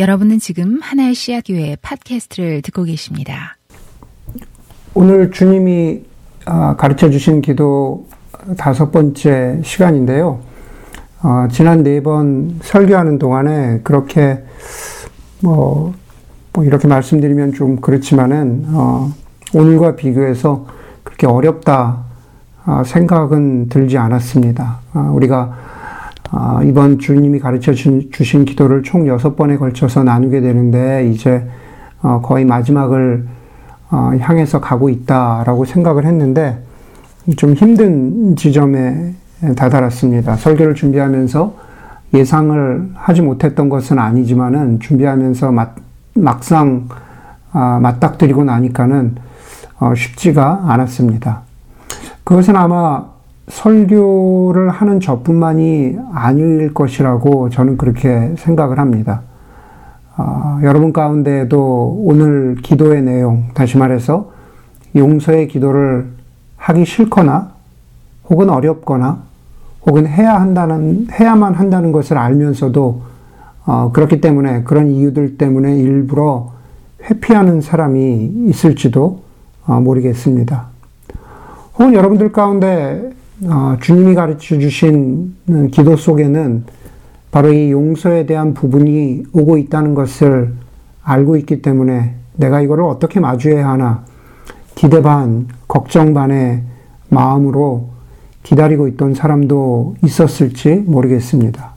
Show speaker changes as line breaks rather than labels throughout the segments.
여러분은 지금 하나의 씨앗교회 팟캐스트를 듣고 계십니다.
오늘 주님이 아, 가르쳐 주신 기도 다섯 번째 시간인데요. 어, 지난 네 번 설교하는 동안에 그렇게 뭐, 뭐 이렇게 말씀드리면 좀 그렇지만은 어, 오늘과 비교해서 그렇게 어렵다 아, 생각은 들지 않았습니다. 아, 우리가 아, 이번 주님이 가르쳐 주신 기도를 총 여섯 번에 걸쳐서 나누게 되는데 이제 어, 거의 마지막을 어, 향해서 가고 있다라고 생각을 했는데 좀 힘든 지점에 다다랐습니다. 설교를 준비하면서 예상을 하지 못했던 것은 아니지만은 준비하면서 막, 막상 아, 맞닥뜨리고 나니까는 어, 쉽지가 않았습니다. 그것은 아마 설교를 하는 저뿐만이 아닐 것이라고 저는 그렇게 생각을 합니다. 어, 여러분 가운데에도 오늘 기도의 내용, 다시 말해서 용서의 기도를 하기 싫거나 혹은 어렵거나 혹은 해야 한다는, 해야만 한다는 것을 알면서도 어, 그렇기 때문에 그런 이유들 때문에 일부러 회피하는 사람이 있을지도 어, 모르겠습니다. 혹은 여러분들 가운데 어, 주님이 가르쳐 주신 기도 속에는 바로 이 용서에 대한 부분이 오고 있다는 것을 알고 있기 때문에 내가 이거를 어떻게 마주해야 하나 기대 반, 걱정 반의 마음으로 기다리고 있던 사람도 있었을지 모르겠습니다.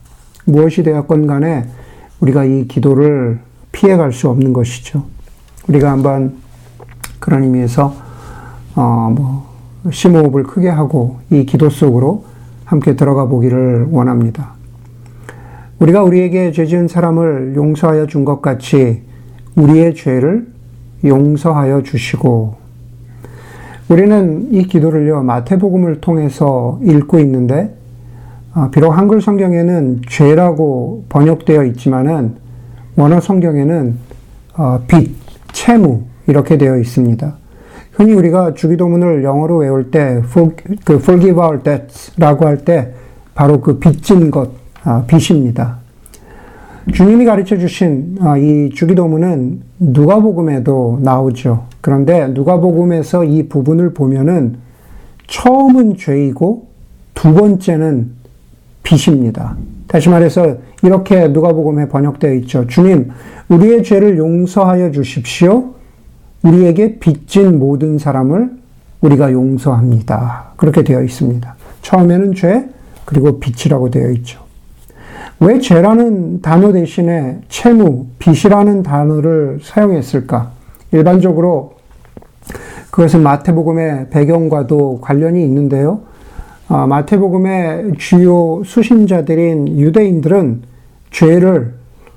무엇이 되었건 간에 우리가 이 기도를 피해갈 수 없는 것이죠. 우리가 한번 그런 의미에서, 어, 뭐, 심호흡을 크게 하고 이 기도 속으로 함께 들어가 보기를 원합니다. 우리가 우리에게 죄 지은 사람을 용서하여 준 것 같이 우리의 죄를 용서하여 주시고 우리는 이 기도를요 마태복음을 통해서 읽고 있는데 아, 비록 한글 성경에는 죄라고 번역되어 있지만은 원어 성경에는 어, 빚, 채무 이렇게 되어 있습니다. 흔히 우리가 주기도문을 영어로 외울 때그 forgive our debts라고 할 때 바로 그 빚진 것, 아, 빚입니다. 주님이 가르쳐 주신 아, 이 주기도문은 누가복음에도 나오죠. 그런데 누가복음에서 이 부분을 보면은 처음은 죄이고 두 번째는 빚입니다. 다시 말해서 이렇게 누가복음에 번역되어 있죠. 주님, 우리의 죄를 용서하여 주십시오. 우리에게 빚진 모든 사람을 우리가 용서합니다. 그렇게 되어 있습니다. 처음에는 죄, 그리고 빚이라고 되어 있죠. 왜 죄라는 단어 대신에 채무, 빚이라는 단어를 사용했을까? 일반적으로 그것은 마태복음의 배경과도 관련이 있는데요. 아, 마태복음의 주요 수신자들인 유대인들은 죄를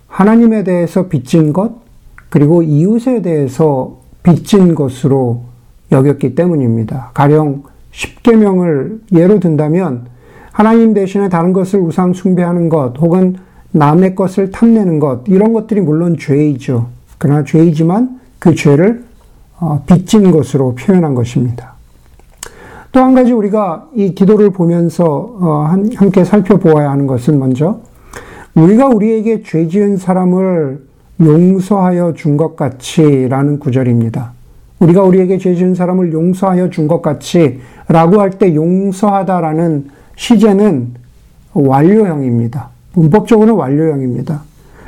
하나님에 대해서 빚진 것, 그리고 이웃에 대해서 빚진 것으로 여겼기 때문입니다. 가령 10계명을 예로 든다면 하나님 대신에 다른 것을 우상 숭배하는 것 혹은 남의 것을 탐내는 것 이런 것들이 물론 죄이죠. 그러나 죄이지만 그 죄를 어, 빚진 것으로 표현한 것입니다. 또 한 가지 우리가 이 기도를 보면서 어, 함께 살펴보아야 하는 것은 먼저 우리가 우리에게 죄 지은 사람을 용서하여 준 것 같이라는 구절입니다. 우리가 우리에게 죄 지은 사람을 용서하여 준 것 같이 라고 할 때 용서하다라는 시제는 완료형입니다. 문법적으로는 완료형입니다.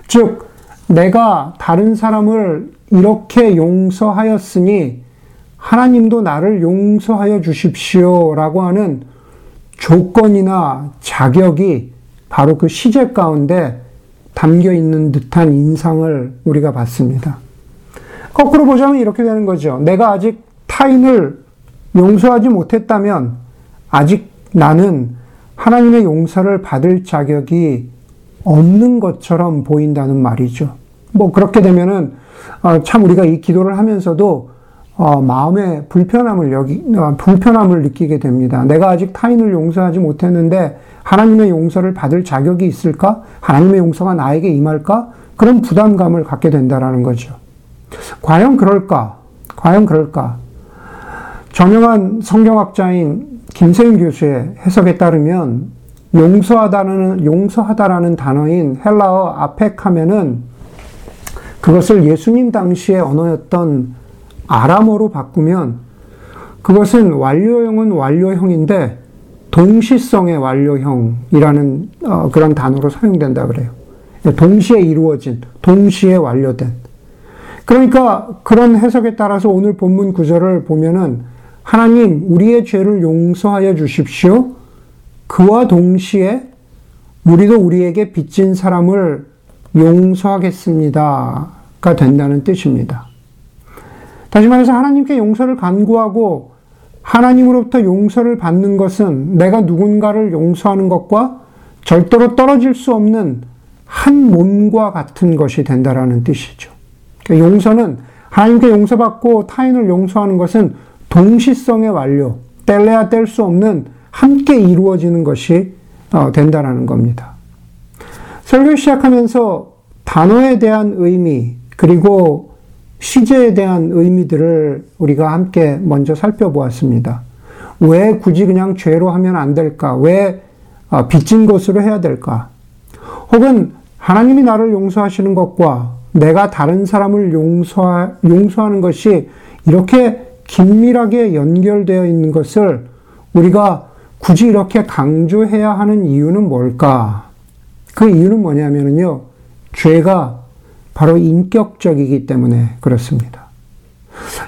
즉, 내가 다른 사람을 이렇게 용서하였으니 하나님도 나를 용서하여 주십시오 라고 하는 조건이나 자격이 바로 그 시제 가운데 담겨 있는 듯한 인상을 우리가 받습니다. 거꾸로 보자면 이렇게 되는 거죠. 내가 아직 타인을 용서하지 못했다면 아직 나는 하나님의 용서를 받을 자격이 없는 것처럼 보인다는 말이죠. 뭐 그렇게 되면은 어, 참 우리가 이 기도를 하면서도 어, 마음의 불편함을 여기 어, 불편함을 느끼게 됩니다. 내가 아직 타인을 용서하지 못했는데 하나님의 용서를 받을 자격이 있을까? 하나님의 용서가 나에게 임할까? 그런 부담감을 갖게 된다라는 거죠. 과연 그럴까? 과연 그럴까? 저명한 성경학자인 김세윤 교수의 해석에 따르면 용서하다는 용서하다라는 단어인 헬라어 아펙하면은 그것을 예수님 당시의 언어였던 아람어로 바꾸면 그것은 완료형은 완료형인데 동시성의 완료형이라는 어, 그런 단어로 사용된다 그래요. 동시에 이루어진, 동시에 완료된. 그러니까 그런 해석에 따라서 오늘 본문 구절을 보면은 하나님 우리의 죄를 용서하여 주십시오. 그와 동시에 우리도 우리에게 빚진 사람을 용서하겠습니다가 된다는 뜻입니다. 다시 말해서 하나님께 용서를 간구하고 하나님으로부터 용서를 받는 것은 내가 누군가를 용서하는 것과 절대로 떨어질 수 없는 한 몸과 같은 것이 된다라는 뜻이죠. 그러니까 용서는 하나님께 용서받고 타인을 용서하는 것은 동시성의 완료, 뗄래야 뗄 수 없는 함께 이루어지는 것이 어, 된다라는 겁니다. 설교 시작하면서 단어에 대한 의미, 그리고 시제에 대한 의미들을 우리가 함께 먼저 살펴보았습니다. 왜 굳이 그냥 죄로 하면 안 될까? 왜 어, 빚진 것으로 해야 될까? 혹은 하나님이 나를 용서하시는 것과 내가 다른 사람을 용서, 용서하는 것이 이렇게 긴밀하게 연결되어 있는 것을 우리가 굳이 이렇게 강조해야 하는 이유는 뭘까? 그 이유는 뭐냐면요. 죄가 바로 인격적이기 때문에 그렇습니다.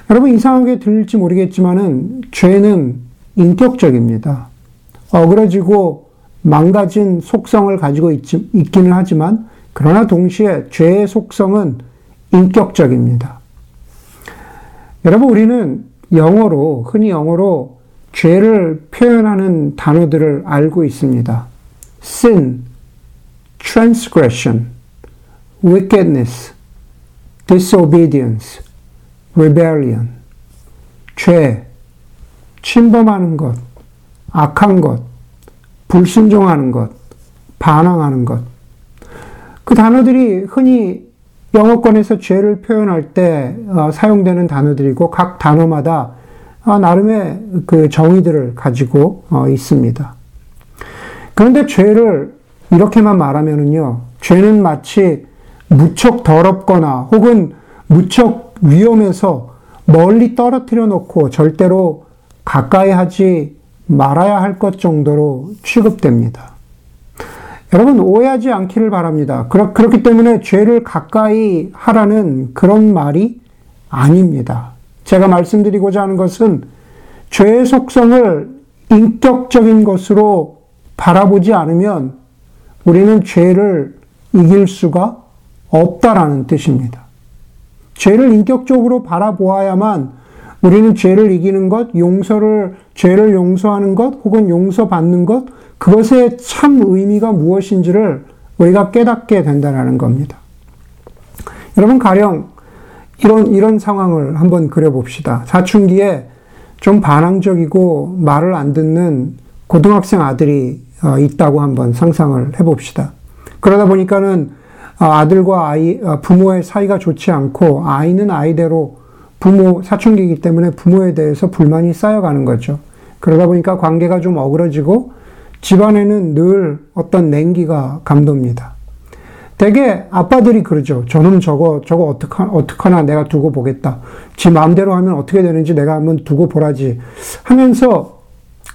여러분 이상하게 들릴지 모르겠지만은 죄는 인격적입니다. 어그러지고 망가진 속성을 가지고 있, 있기는 하지만 그러나 동시에 죄의 속성은 인격적입니다. 여러분 우리는 영어로 흔히 영어로 죄를 표현하는 단어들을 알고 있습니다. sin, transgression, wickedness, disobedience, rebellion, 죄, 침범하는 것, 악한 것, 불순종하는 것, 반항하는 것. 그 단어들이 흔히 영어권에서 죄를 표현할 때 어, 사용되는 단어들이고 각 단어마다 어, 나름의 그 정의들을 가지고 어, 있습니다. 그런데 죄를 이렇게만 말하면은요, 죄는 마치 무척 더럽거나 혹은 무척 위험해서 멀리 떨어뜨려 놓고 절대로 가까이 하지 말아야 할 것 정도로 취급됩니다. 여러분 오해하지 않기를 바랍니다. 그렇, 기 때문에 죄를 가까이 하라는 그런 말이 아닙니다. 제가 말씀드리고자 하는 것은 죄의 속성을 인격적인 것으로 바라보지 않으면 우리는 죄를 이길 수가 없다라는 뜻입니다. 죄를 인격적으로 바라보아야만 우리는 죄를 이기는 것, 용서를, 죄를 용서하는 것, 혹은 용서받는 것, 그것의 참 의미가 무엇인지를 우리가 깨닫게 된다는 겁니다. 여러분, 가령 이런, 이런 상황을 한번 그려봅시다. 사춘기에 좀 반항적이고 말을 안 듣는 고등학생 아들이 어, 있다고 한번 상상을 해봅시다. 그러다 보니까는 어, 아들과 아이, 어, 부모의 사이가 좋지 않고 아이는 아이대로 부모, 사춘기이기 때문에 부모에 대해서 불만이 쌓여가는 거죠. 그러다 보니까 관계가 좀 어그러지고 집안에는 늘 어떤 냉기가 감돕니다. 대개 아빠들이 그러죠. 저놈 저거, 저거 어떡하, 어떡하나 내가 두고 보겠다. 지 마음대로 하면 어떻게 되는지 내가 한번 두고 보라지. 하면서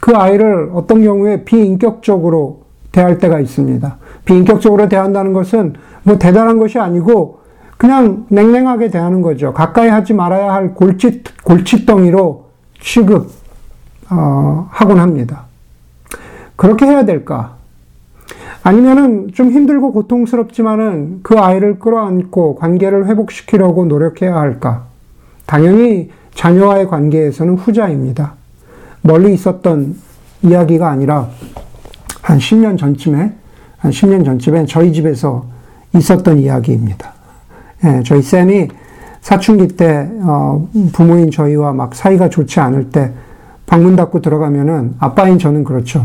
그 아이를 어떤 경우에 비인격적으로 대할 때가 있습니다. 비인격적으로 대한다는 것은 뭐 대단한 것이 아니고 그냥 냉랭하게 대하는 거죠. 가까이 하지 말아야 할 골치, 골치덩이로 취급, 어, 하곤 합니다. 그렇게 해야 될까? 아니면은 좀 힘들고 고통스럽지만은 그 아이를 끌어안고 관계를 회복시키려고 노력해야 할까? 당연히 자녀와의 관계에서는 후자입니다. 멀리 있었던 이야기가 아니라 한 10년 전쯤에, 한 10년 전쯤에 저희 집에서 있었던 이야기입니다. 예, 저희 쌤이 사춘기 때, 어, 부모인 저희와 막 사이가 좋지 않을 때 방문 닫고 들어가면은 아빠인 저는 그렇죠.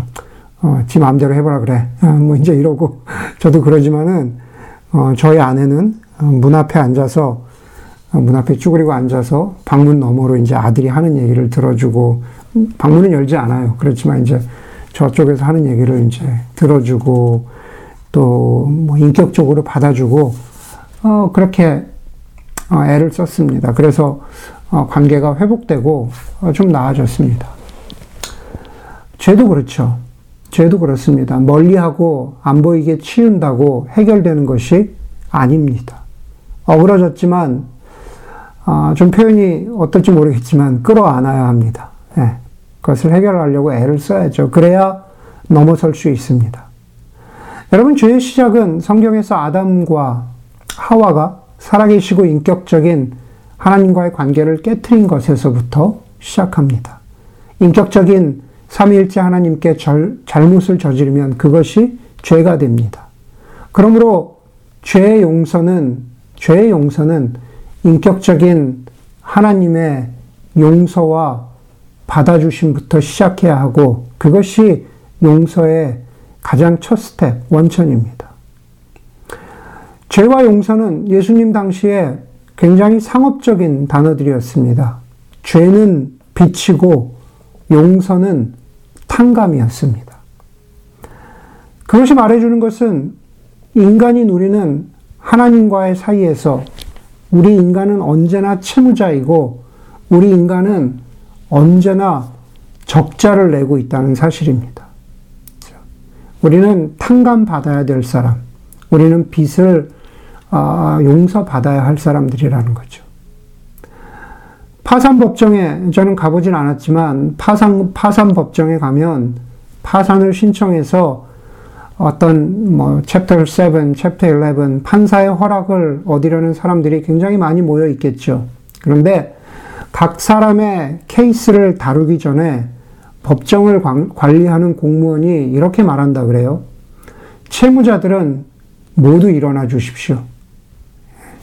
어, 지 마음대로 해보라 그래. 어, 뭐 이제 이러고 저도 그러지만은 어, 저희 아내는 어, 문 앞에 앉아서 어, 문 앞에 쭈그리고 앉아서 방문 너머로 이제 아들이 하는 얘기를 들어주고 방문은 열지 않아요. 그렇지만 이제 저쪽에서 하는 얘기를 이제 들어주고 또 뭐 인격적으로 받아주고 어 그렇게 어, 애를 썼습니다. 그래서 어, 관계가 회복되고 어, 좀 나아졌습니다. 죄도 그렇죠. 죄도 그렇습니다. 멀리하고 안 보이게 치운다고 해결되는 것이 아닙니다. 어그러졌지만 아, 좀 표현이 어떨지 모르겠지만 끌어안아야 합니다. 예, 그것을 해결하려고 애를 써야죠. 그래야 넘어설 수 있습니다. 여러분 죄의 시작은 성경에서 아담과 하와가 살아계시고 인격적인 하나님과의 관계를 깨뜨린 것에서부터 시작합니다. 인격적인 삼위일체 하나님께 절, 잘못을 저지르면 그것이 죄가 됩니다. 그러므로 죄의 용서는 죄의 용서는 인격적인 하나님의 용서와 받아주심부터 시작해야 하고 그것이 용서의 가장 첫 스텝, 원천입니다. 죄와 용서는 예수님 당시에 굉장히 상업적인 단어들이었습니다. 죄는 빛이고 용서는 탕감이었습니다. 그것이 말해주는 것은 인간인 우리는 하나님과의 사이에서 우리 인간은 언제나 채무자이고 우리 인간은 언제나 적자를 내고 있다는 사실입니다. 우리는 탕감 받아야 될 사람, 우리는 빚을 아, 용서받아야 할 사람들이라는 거죠. 파산 법정에 저는 가보진 않았지만 파산 파산 법정에 가면 파산을 신청해서 어떤 뭐 챕터 7, 챕터 11 판사의 허락을 얻으려는 사람들이 굉장히 많이 모여 있겠죠. 그런데 각 사람의 케이스를 다루기 전에 법정을 관리하는 공무원이 이렇게 말한다 그래요. 채무자들은 모두 일어나 주십시오.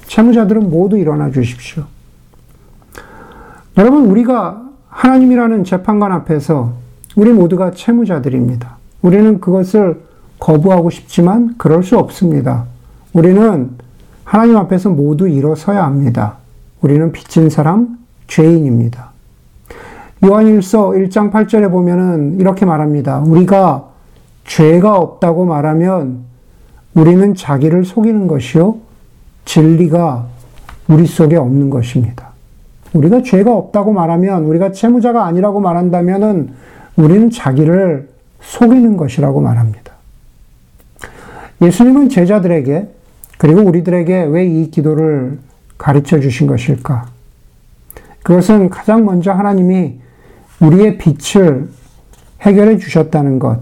채무자들은 모두 일어나 주십시오. 여러분, 우리가 하나님이라는 재판관 앞에서 우리 모두가 채무자들입니다. 우리는 그것을 거부하고 싶지만 그럴 수 없습니다. 우리는 하나님 앞에서 모두 일어서야 합니다. 우리는 빚진 사람, 죄인입니다. 요한일서 1장 8절에 보면은 이렇게 말합니다. 우리가 죄가 없다고 말하면 우리는 자기를 속이는 것이요. 진리가 우리 속에 없는 것입니다. 우리가 죄가 없다고 말하면, 우리가 채무자가 아니라고 말한다면은 우리는 자기를 속이는 것이라고 말합니다. 예수님은 제자들에게, 그리고 우리들에게 왜 이 기도를 가르쳐 주신 것일까? 그것은 가장 먼저 하나님이 우리의 빛을 해결해 주셨다는 것,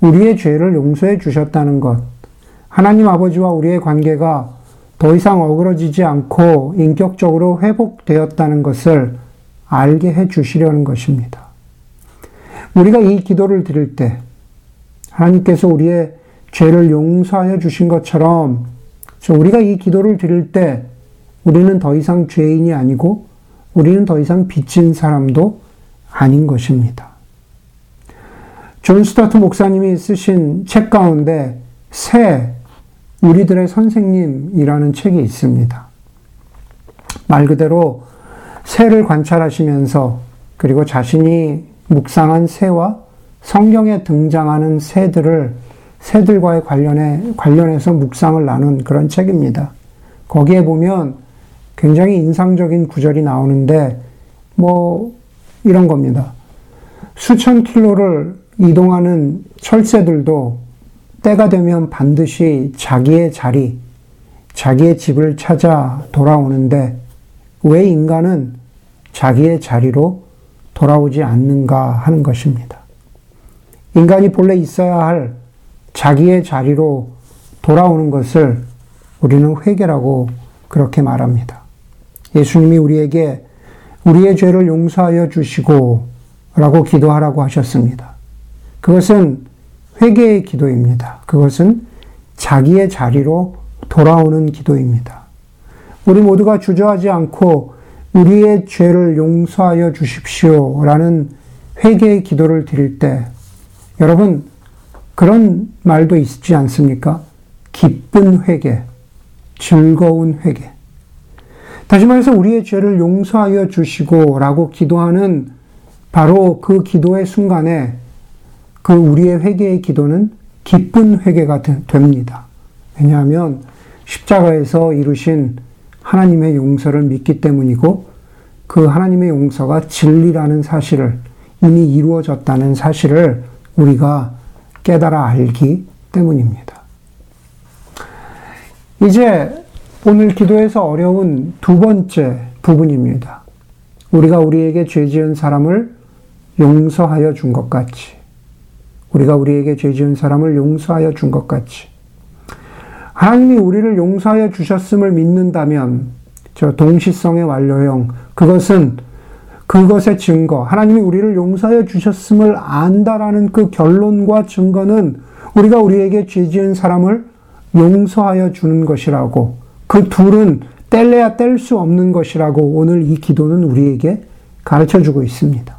우리의 죄를 용서해 주셨다는 것, 하나님 아버지와 우리의 관계가 더 이상 어그러지지 않고 인격적으로 회복되었다는 것을 알게 해 주시려는 것입니다. 우리가 이 기도를 드릴 때 하나님께서 우리의 죄를 용서하여 주신 것처럼 우리가 이 기도를 드릴 때 우리는 더 이상 죄인이 아니고 우리는 더 이상 빚진 사람도 아닌 것입니다. 존 스토트 목사님이 쓰신 책 가운데 새 우리들의 선생님이라는 책이 있습니다. 말 그대로 새를 관찰하시면서 그리고 자신이 묵상한 새와 성경에 등장하는 새들을 새들과의 관련해 관련해서 묵상을 나눈 그런 책입니다. 거기에 보면 굉장히 인상적인 구절이 나오는데 뭐 이런 겁니다. 수천 킬로를 이동하는 철새들도 때가 되면 반드시 자기의 자리, 자기의 집을 찾아 돌아오는데 왜 인간은 자기의 자리로 돌아오지 않는가 하는 것입니다. 인간이 본래 있어야 할 자기의 자리로 돌아오는 것을 우리는 회개라고 그렇게 말합니다. 예수님이 우리에게 우리의 죄를 용서하여 주시고 라고 기도하라고 하셨습니다. 그것은 회개의 기도입니다. 그것은 자기의 자리로 돌아오는 기도입니다. 우리 모두가 주저하지 않고 우리의 죄를 용서하여 주십시오. 라는 회개의 기도를 드릴 때, 여러분, 그런 말도 있지 않습니까? 기쁜 회개, 즐거운 회개. 다시 말해서 우리의 죄를 용서하여 주시고 라고 기도하는 바로 그 기도의 순간에 그 우리의 회개의 기도는 기쁜 회개가 됩니다. 왜냐하면 십자가에서 이루신 하나님의 용서를 믿기 때문이고 그 하나님의 용서가 진리라는 사실을 이미 이루어졌다는 사실을 우리가 깨달아 알기 때문입니다. 이제 오늘 기도에서 어려운 두 번째 부분입니다. 우리가 우리에게 죄 지은 사람을 용서하여 준 것 같이. 우리가 우리에게 죄 지은 사람을 용서하여 준 것 같이. 하나님이 우리를 용서하여 주셨음을 믿는다면, 저 동시성의 완료형, 그것은 그것의 증거, 하나님이 우리를 용서하여 주셨음을 안다라는 그 결론과 증거는 우리가 우리에게 죄 지은 사람을 용서하여 주는 것이라고, 그 둘은 뗄래야 뗄 수 없는 것이라고 오늘 이 기도는 우리에게 가르쳐 주고 있습니다.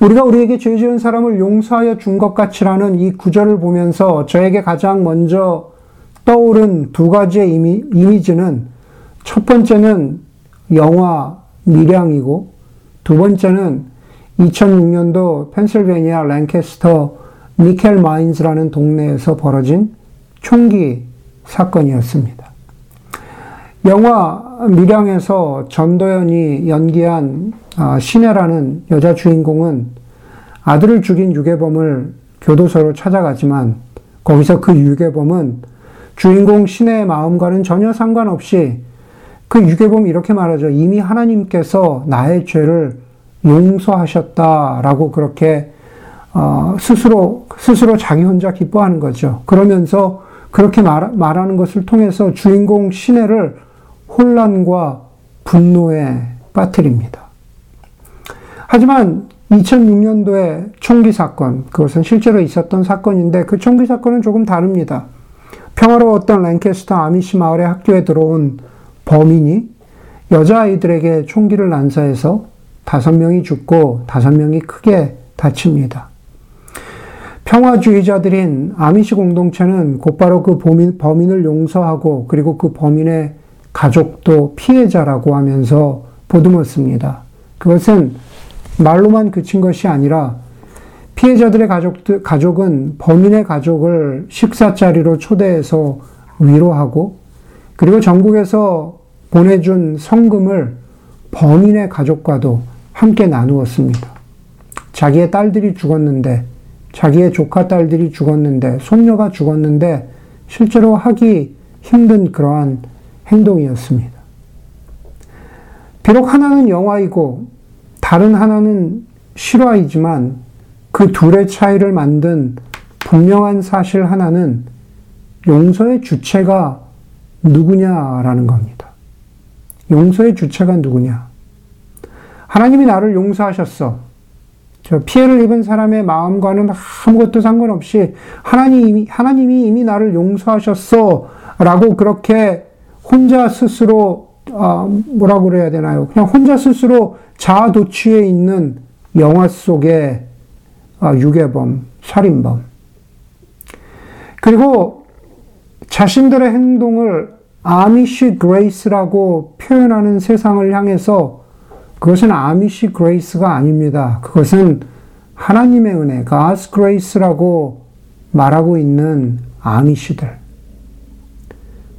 우리가 우리에게 죄 지은 사람을 용서하여 준 것 같이라는 이 구절을 보면서 저에게 가장 먼저 떠오른 두 가지의 이미, 이미지는 첫 번째는 영화 미량이고 두 번째는 2006년도 펜실베니아 랭캐스터 니켈 마인즈라는 동네에서 벌어진 총기 사건이었습니다. 영화 미량에서 전도연이 연기한 아, 신혜라는 여자 주인공은 아들을 죽인 유괴범을 교도소로 찾아가지만 거기서 그 유괴범은 주인공 신혜의 마음과는 전혀 상관없이 그 유괴범이 이렇게 말하죠. 이미 하나님께서 나의 죄를 용서하셨다라고 그렇게 어, 스스로 스스로 자기 혼자 기뻐하는 거죠. 그러면서 그렇게 말, 말하는 것을 통해서 주인공 신혜를 혼란과 분노에 빠뜨립니다. 하지만 2006년도에 총기 사건, 그것은 실제로 있었던 사건인데 그 총기 사건은 조금 다릅니다. 평화로웠던 랭캐스터 아미시 마을의 학교에 들어온 범인이 여자아이들에게 총기를 난사해서 다섯 명이 죽고 다섯 명이 크게 다칩니다. 평화주의자들인 아미시 공동체는 곧바로 그 범인, 범인을 용서하고 그리고 그 범인의 가족도 피해자라고 하면서 보듬었습니다. 그것은 말로만 그친 것이 아니라 피해자들의 가족들, 가족은 범인의 가족을 식사 자리로 초대해서 위로하고 그리고 전국에서 보내준 성금을 범인의 가족과도 함께 나누었습니다. 자기의 딸들이 죽었는데, 자기의 조카 딸들이 죽었는데, 손녀가 죽었는데, 실제로 하기 힘든 그러한 행동이었습니다. 비록 하나는 영화이고 다른 하나는 실화이지만 그 둘의 차이를 만든 분명한 사실 하나는 용서의 주체가 누구냐라는 겁니다. 용서의 주체가 누구냐? 하나님이 나를 용서하셨어. 저 피해를 입은 사람의 마음과는 아무것도 상관없이 하나님이, 하나님이 이미 나를 용서하셨어. 라고 그렇게 혼자 스스로 아, 뭐라고 그래야 되나요? 그냥 혼자 스스로 자아 도취해 있는 영화 속의 아, 유괴범, 살인범. 그리고 자신들의 행동을 Amish Grace라고 표현하는 세상을 향해서 그것은 Amish Grace가 아닙니다. 그것은 하나님의 은혜, God's grace라고 말하고 있는 아미시들.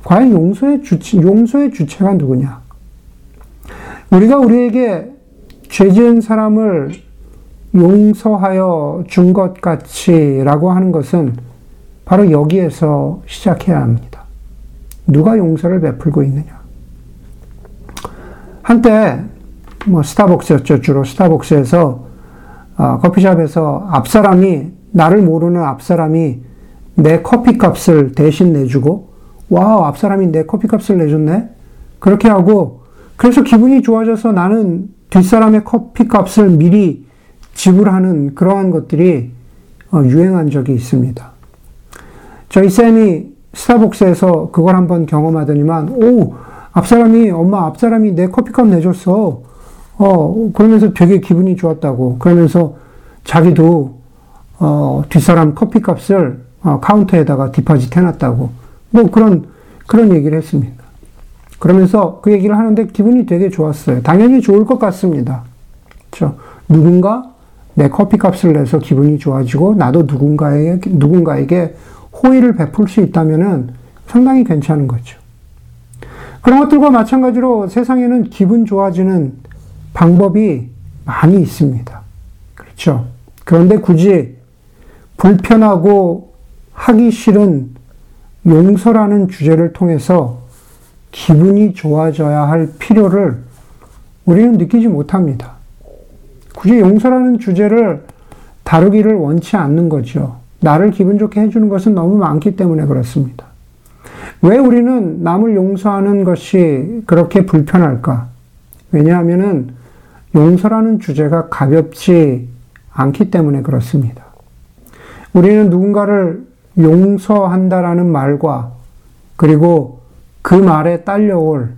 과연 용서의 주체, 용서의 주체가 누구냐? 우리가 우리에게 죄 지은 사람을 용서하여 준 것 같이 라고 하는 것은 바로 여기에서 시작해야 합니다. 누가 용서를 베풀고 있느냐? 한때 뭐 스타벅스였죠. 주로 스타벅스에서 어, 커피숍에서 앞사람이 나를 모르는 앞사람이 내 커피 값을 대신 내주고 와, 앞사람이 내 커피값을 내줬네? 그렇게 하고, 그래서 기분이 좋아져서 나는 뒷사람의 커피값을 미리 지불하는 그러한 것들이 어, 유행한 적이 있습니다. 저희 쌤이 스타벅스에서 그걸 한번 경험하더니만, 오, 앞사람이, 엄마 앞사람이 내 커피값 내줬어. 어, 그러면서 되게 기분이 좋았다고. 그러면서 자기도, 어, 뒷사람 커피값을 어, 카운터에다가 디파짓 해놨다고. 뭐 그런, 그런 얘기를 했습니다. 그러면서 그 얘기를 하는데 기분이 되게 좋았어요. 당연히 좋을 것 같습니다. 그렇죠? 누군가 내 커피 값을 내서 기분이 좋아지고 나도 누군가에게, 누군가에게 호의를 베풀 수 있다면은 상당히 괜찮은 거죠. 그런 것들과 마찬가지로 세상에는 기분 좋아지는 방법이 많이 있습니다. 그렇죠. 그런데 굳이 불편하고 하기 싫은 용서라는 주제를 통해서 기분이 좋아져야 할 필요를 우리는 느끼지 못합니다. 굳이 용서라는 주제를 다루기를 원치 않는 거죠. 나를 기분 좋게 해주는 것은 너무 많기 때문에 그렇습니다. 왜 우리는 남을 용서하는 것이 그렇게 불편할까? 왜냐하면은 용서라는 주제가 가볍지 않기 때문에 그렇습니다. 우리는 누군가를 용서한다라는 말과 그리고 그 말에 딸려올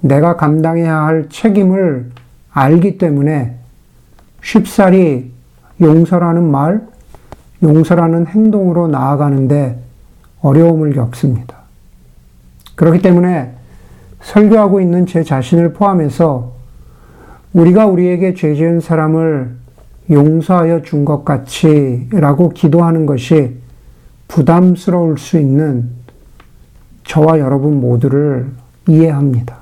내가 감당해야 할 책임을 알기 때문에 쉽사리 용서라는 말, 용서라는 행동으로 나아가는데 어려움을 겪습니다. 그렇기 때문에 설교하고 있는 제 자신을 포함해서 우리가 우리에게 죄 지은 사람을 용서하여 준 것 같이 라고 기도하는 것이 부담스러울 수 있는 저와 여러분 모두를 이해합니다.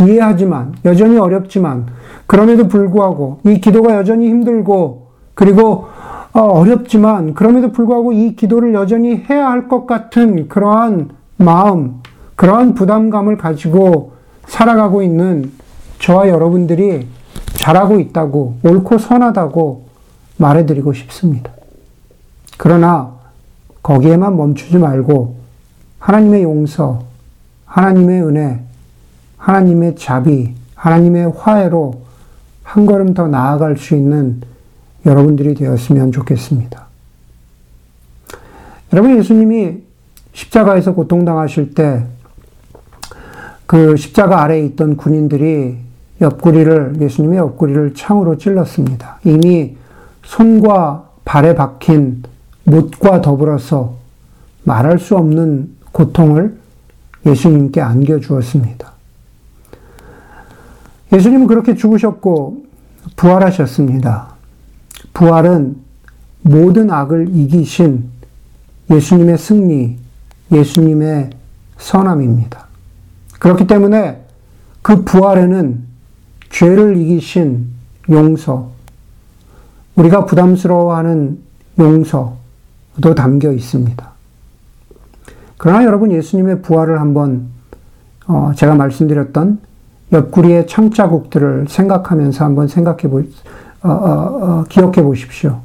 이해하지만, 여전히 어렵지만, 그럼에도 불구하고, 이 기도가 여전히 힘들고, 그리고 어, 어렵지만, 그럼에도 불구하고 이 기도를 여전히 해야 할 것 같은 그러한 마음, 그러한 부담감을 가지고 살아가고 있는 저와 여러분들이 잘하고 있다고, 옳고 선하다고 말해드리고 싶습니다. 그러나 거기에만 멈추지 말고 하나님의 용서, 하나님의 은혜, 하나님의 자비, 하나님의 화해로 한 걸음 더 나아갈 수 있는 여러분들이 되었으면 좋겠습니다. 여러분, 예수님이 십자가에서 고통당하실 때 그 십자가 아래에 있던 군인들이 옆구리를, 예수님의 옆구리를 창으로 찔렀습니다. 이미 손과 발에 박힌 못과 더불어서 말할 수 없는 고통을 예수님께 안겨주었습니다. 예수님은 그렇게 죽으셨고 부활하셨습니다. 부활은 모든 악을 이기신 예수님의 승리, 예수님의 선함입니다. 그렇기 때문에 그 부활에는 죄를 이기신 용서, 우리가 부담스러워하는 용서 도 담겨 있습니다. 그러나 여러분 예수님의 부활을 한번 어 제가 말씀드렸던 옆구리의 창자국들을 생각하면서 한번 생각해 보, 어, 어, 어, 기억해 보십시오.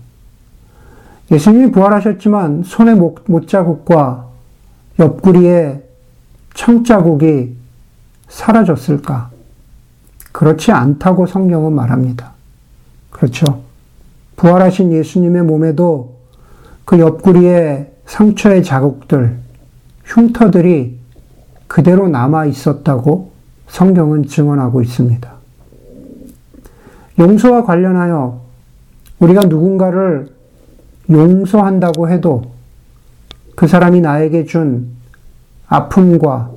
예수님이 부활하셨지만 손의 못, 못자국과 옆구리의 창자국이 사라졌을까? 그렇지 않다고 성경은 말합니다. 그렇죠. 부활하신 예수님의 몸에도 그 옆구리에 상처의 자국들, 흉터들이 그대로 남아 있었다고 성경은 증언하고 있습니다. 용서와 관련하여 우리가 누군가를 용서한다고 해도 그 사람이 나에게 준 아픔과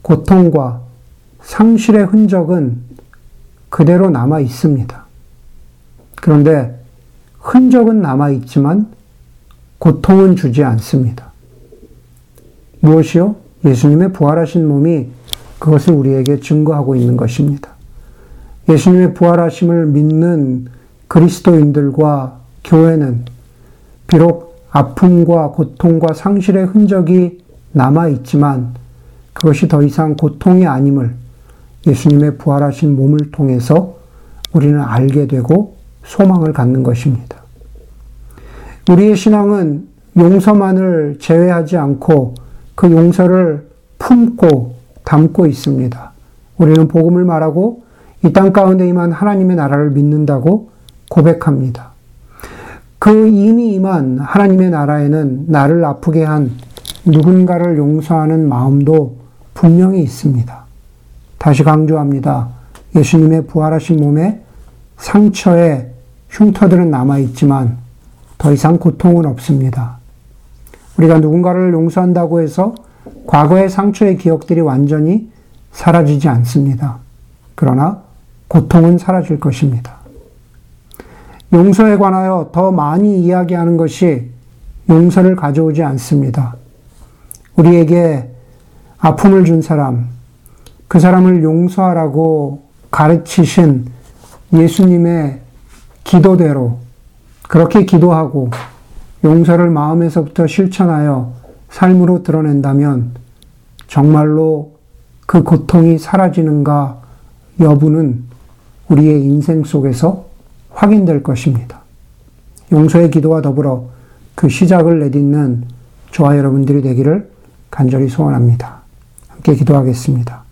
고통과 상실의 흔적은 그대로 남아 있습니다. 그런데 흔적은 남아 있지만 고통은 주지 않습니다. 무엇이요? 예수님의 부활하신 몸이 그것을 우리에게 증거하고 있는 것입니다. 예수님의 부활하심을 믿는 그리스도인들과 교회는 비록 아픔과 고통과 상실의 흔적이 남아 있지만 그것이 더 이상 고통이 아님을 예수님의 부활하신 몸을 통해서 우리는 알게 되고 소망을 갖는 것입니다. 우리의 신앙은 용서만을 제외하지 않고 그 용서를 품고 담고 있습니다. 우리는 복음을 말하고 이 땅 가운데 임한 하나님의 나라를 믿는다고 고백합니다. 그 이미 임한 하나님의 나라에는 나를 아프게 한 누군가를 용서하는 마음도 분명히 있습니다. 다시 강조합니다. 예수님의 부활하신 몸에 상처에 흉터들은 남아있지만 더 이상 고통은 없습니다. 우리가 누군가를 용서한다고 해서 과거의 상처의 기억들이 완전히 사라지지 않습니다. 그러나 고통은 사라질 것입니다. 용서에 관하여 더 많이 이야기하는 것이 용서를 가져오지 않습니다. 우리에게 아픔을 준 사람, 그 사람을 용서하라고 가르치신 예수님의 기도대로 그렇게 기도하고 용서를 마음에서부터 실천하여 삶으로 드러낸다면 정말로 그 고통이 사라지는가 여부는 우리의 인생 속에서 확인될 것입니다. 용서의 기도와 더불어 그 시작을 내딛는 저와 여러분들이 되기를 간절히 소원합니다. 함께 기도하겠습니다.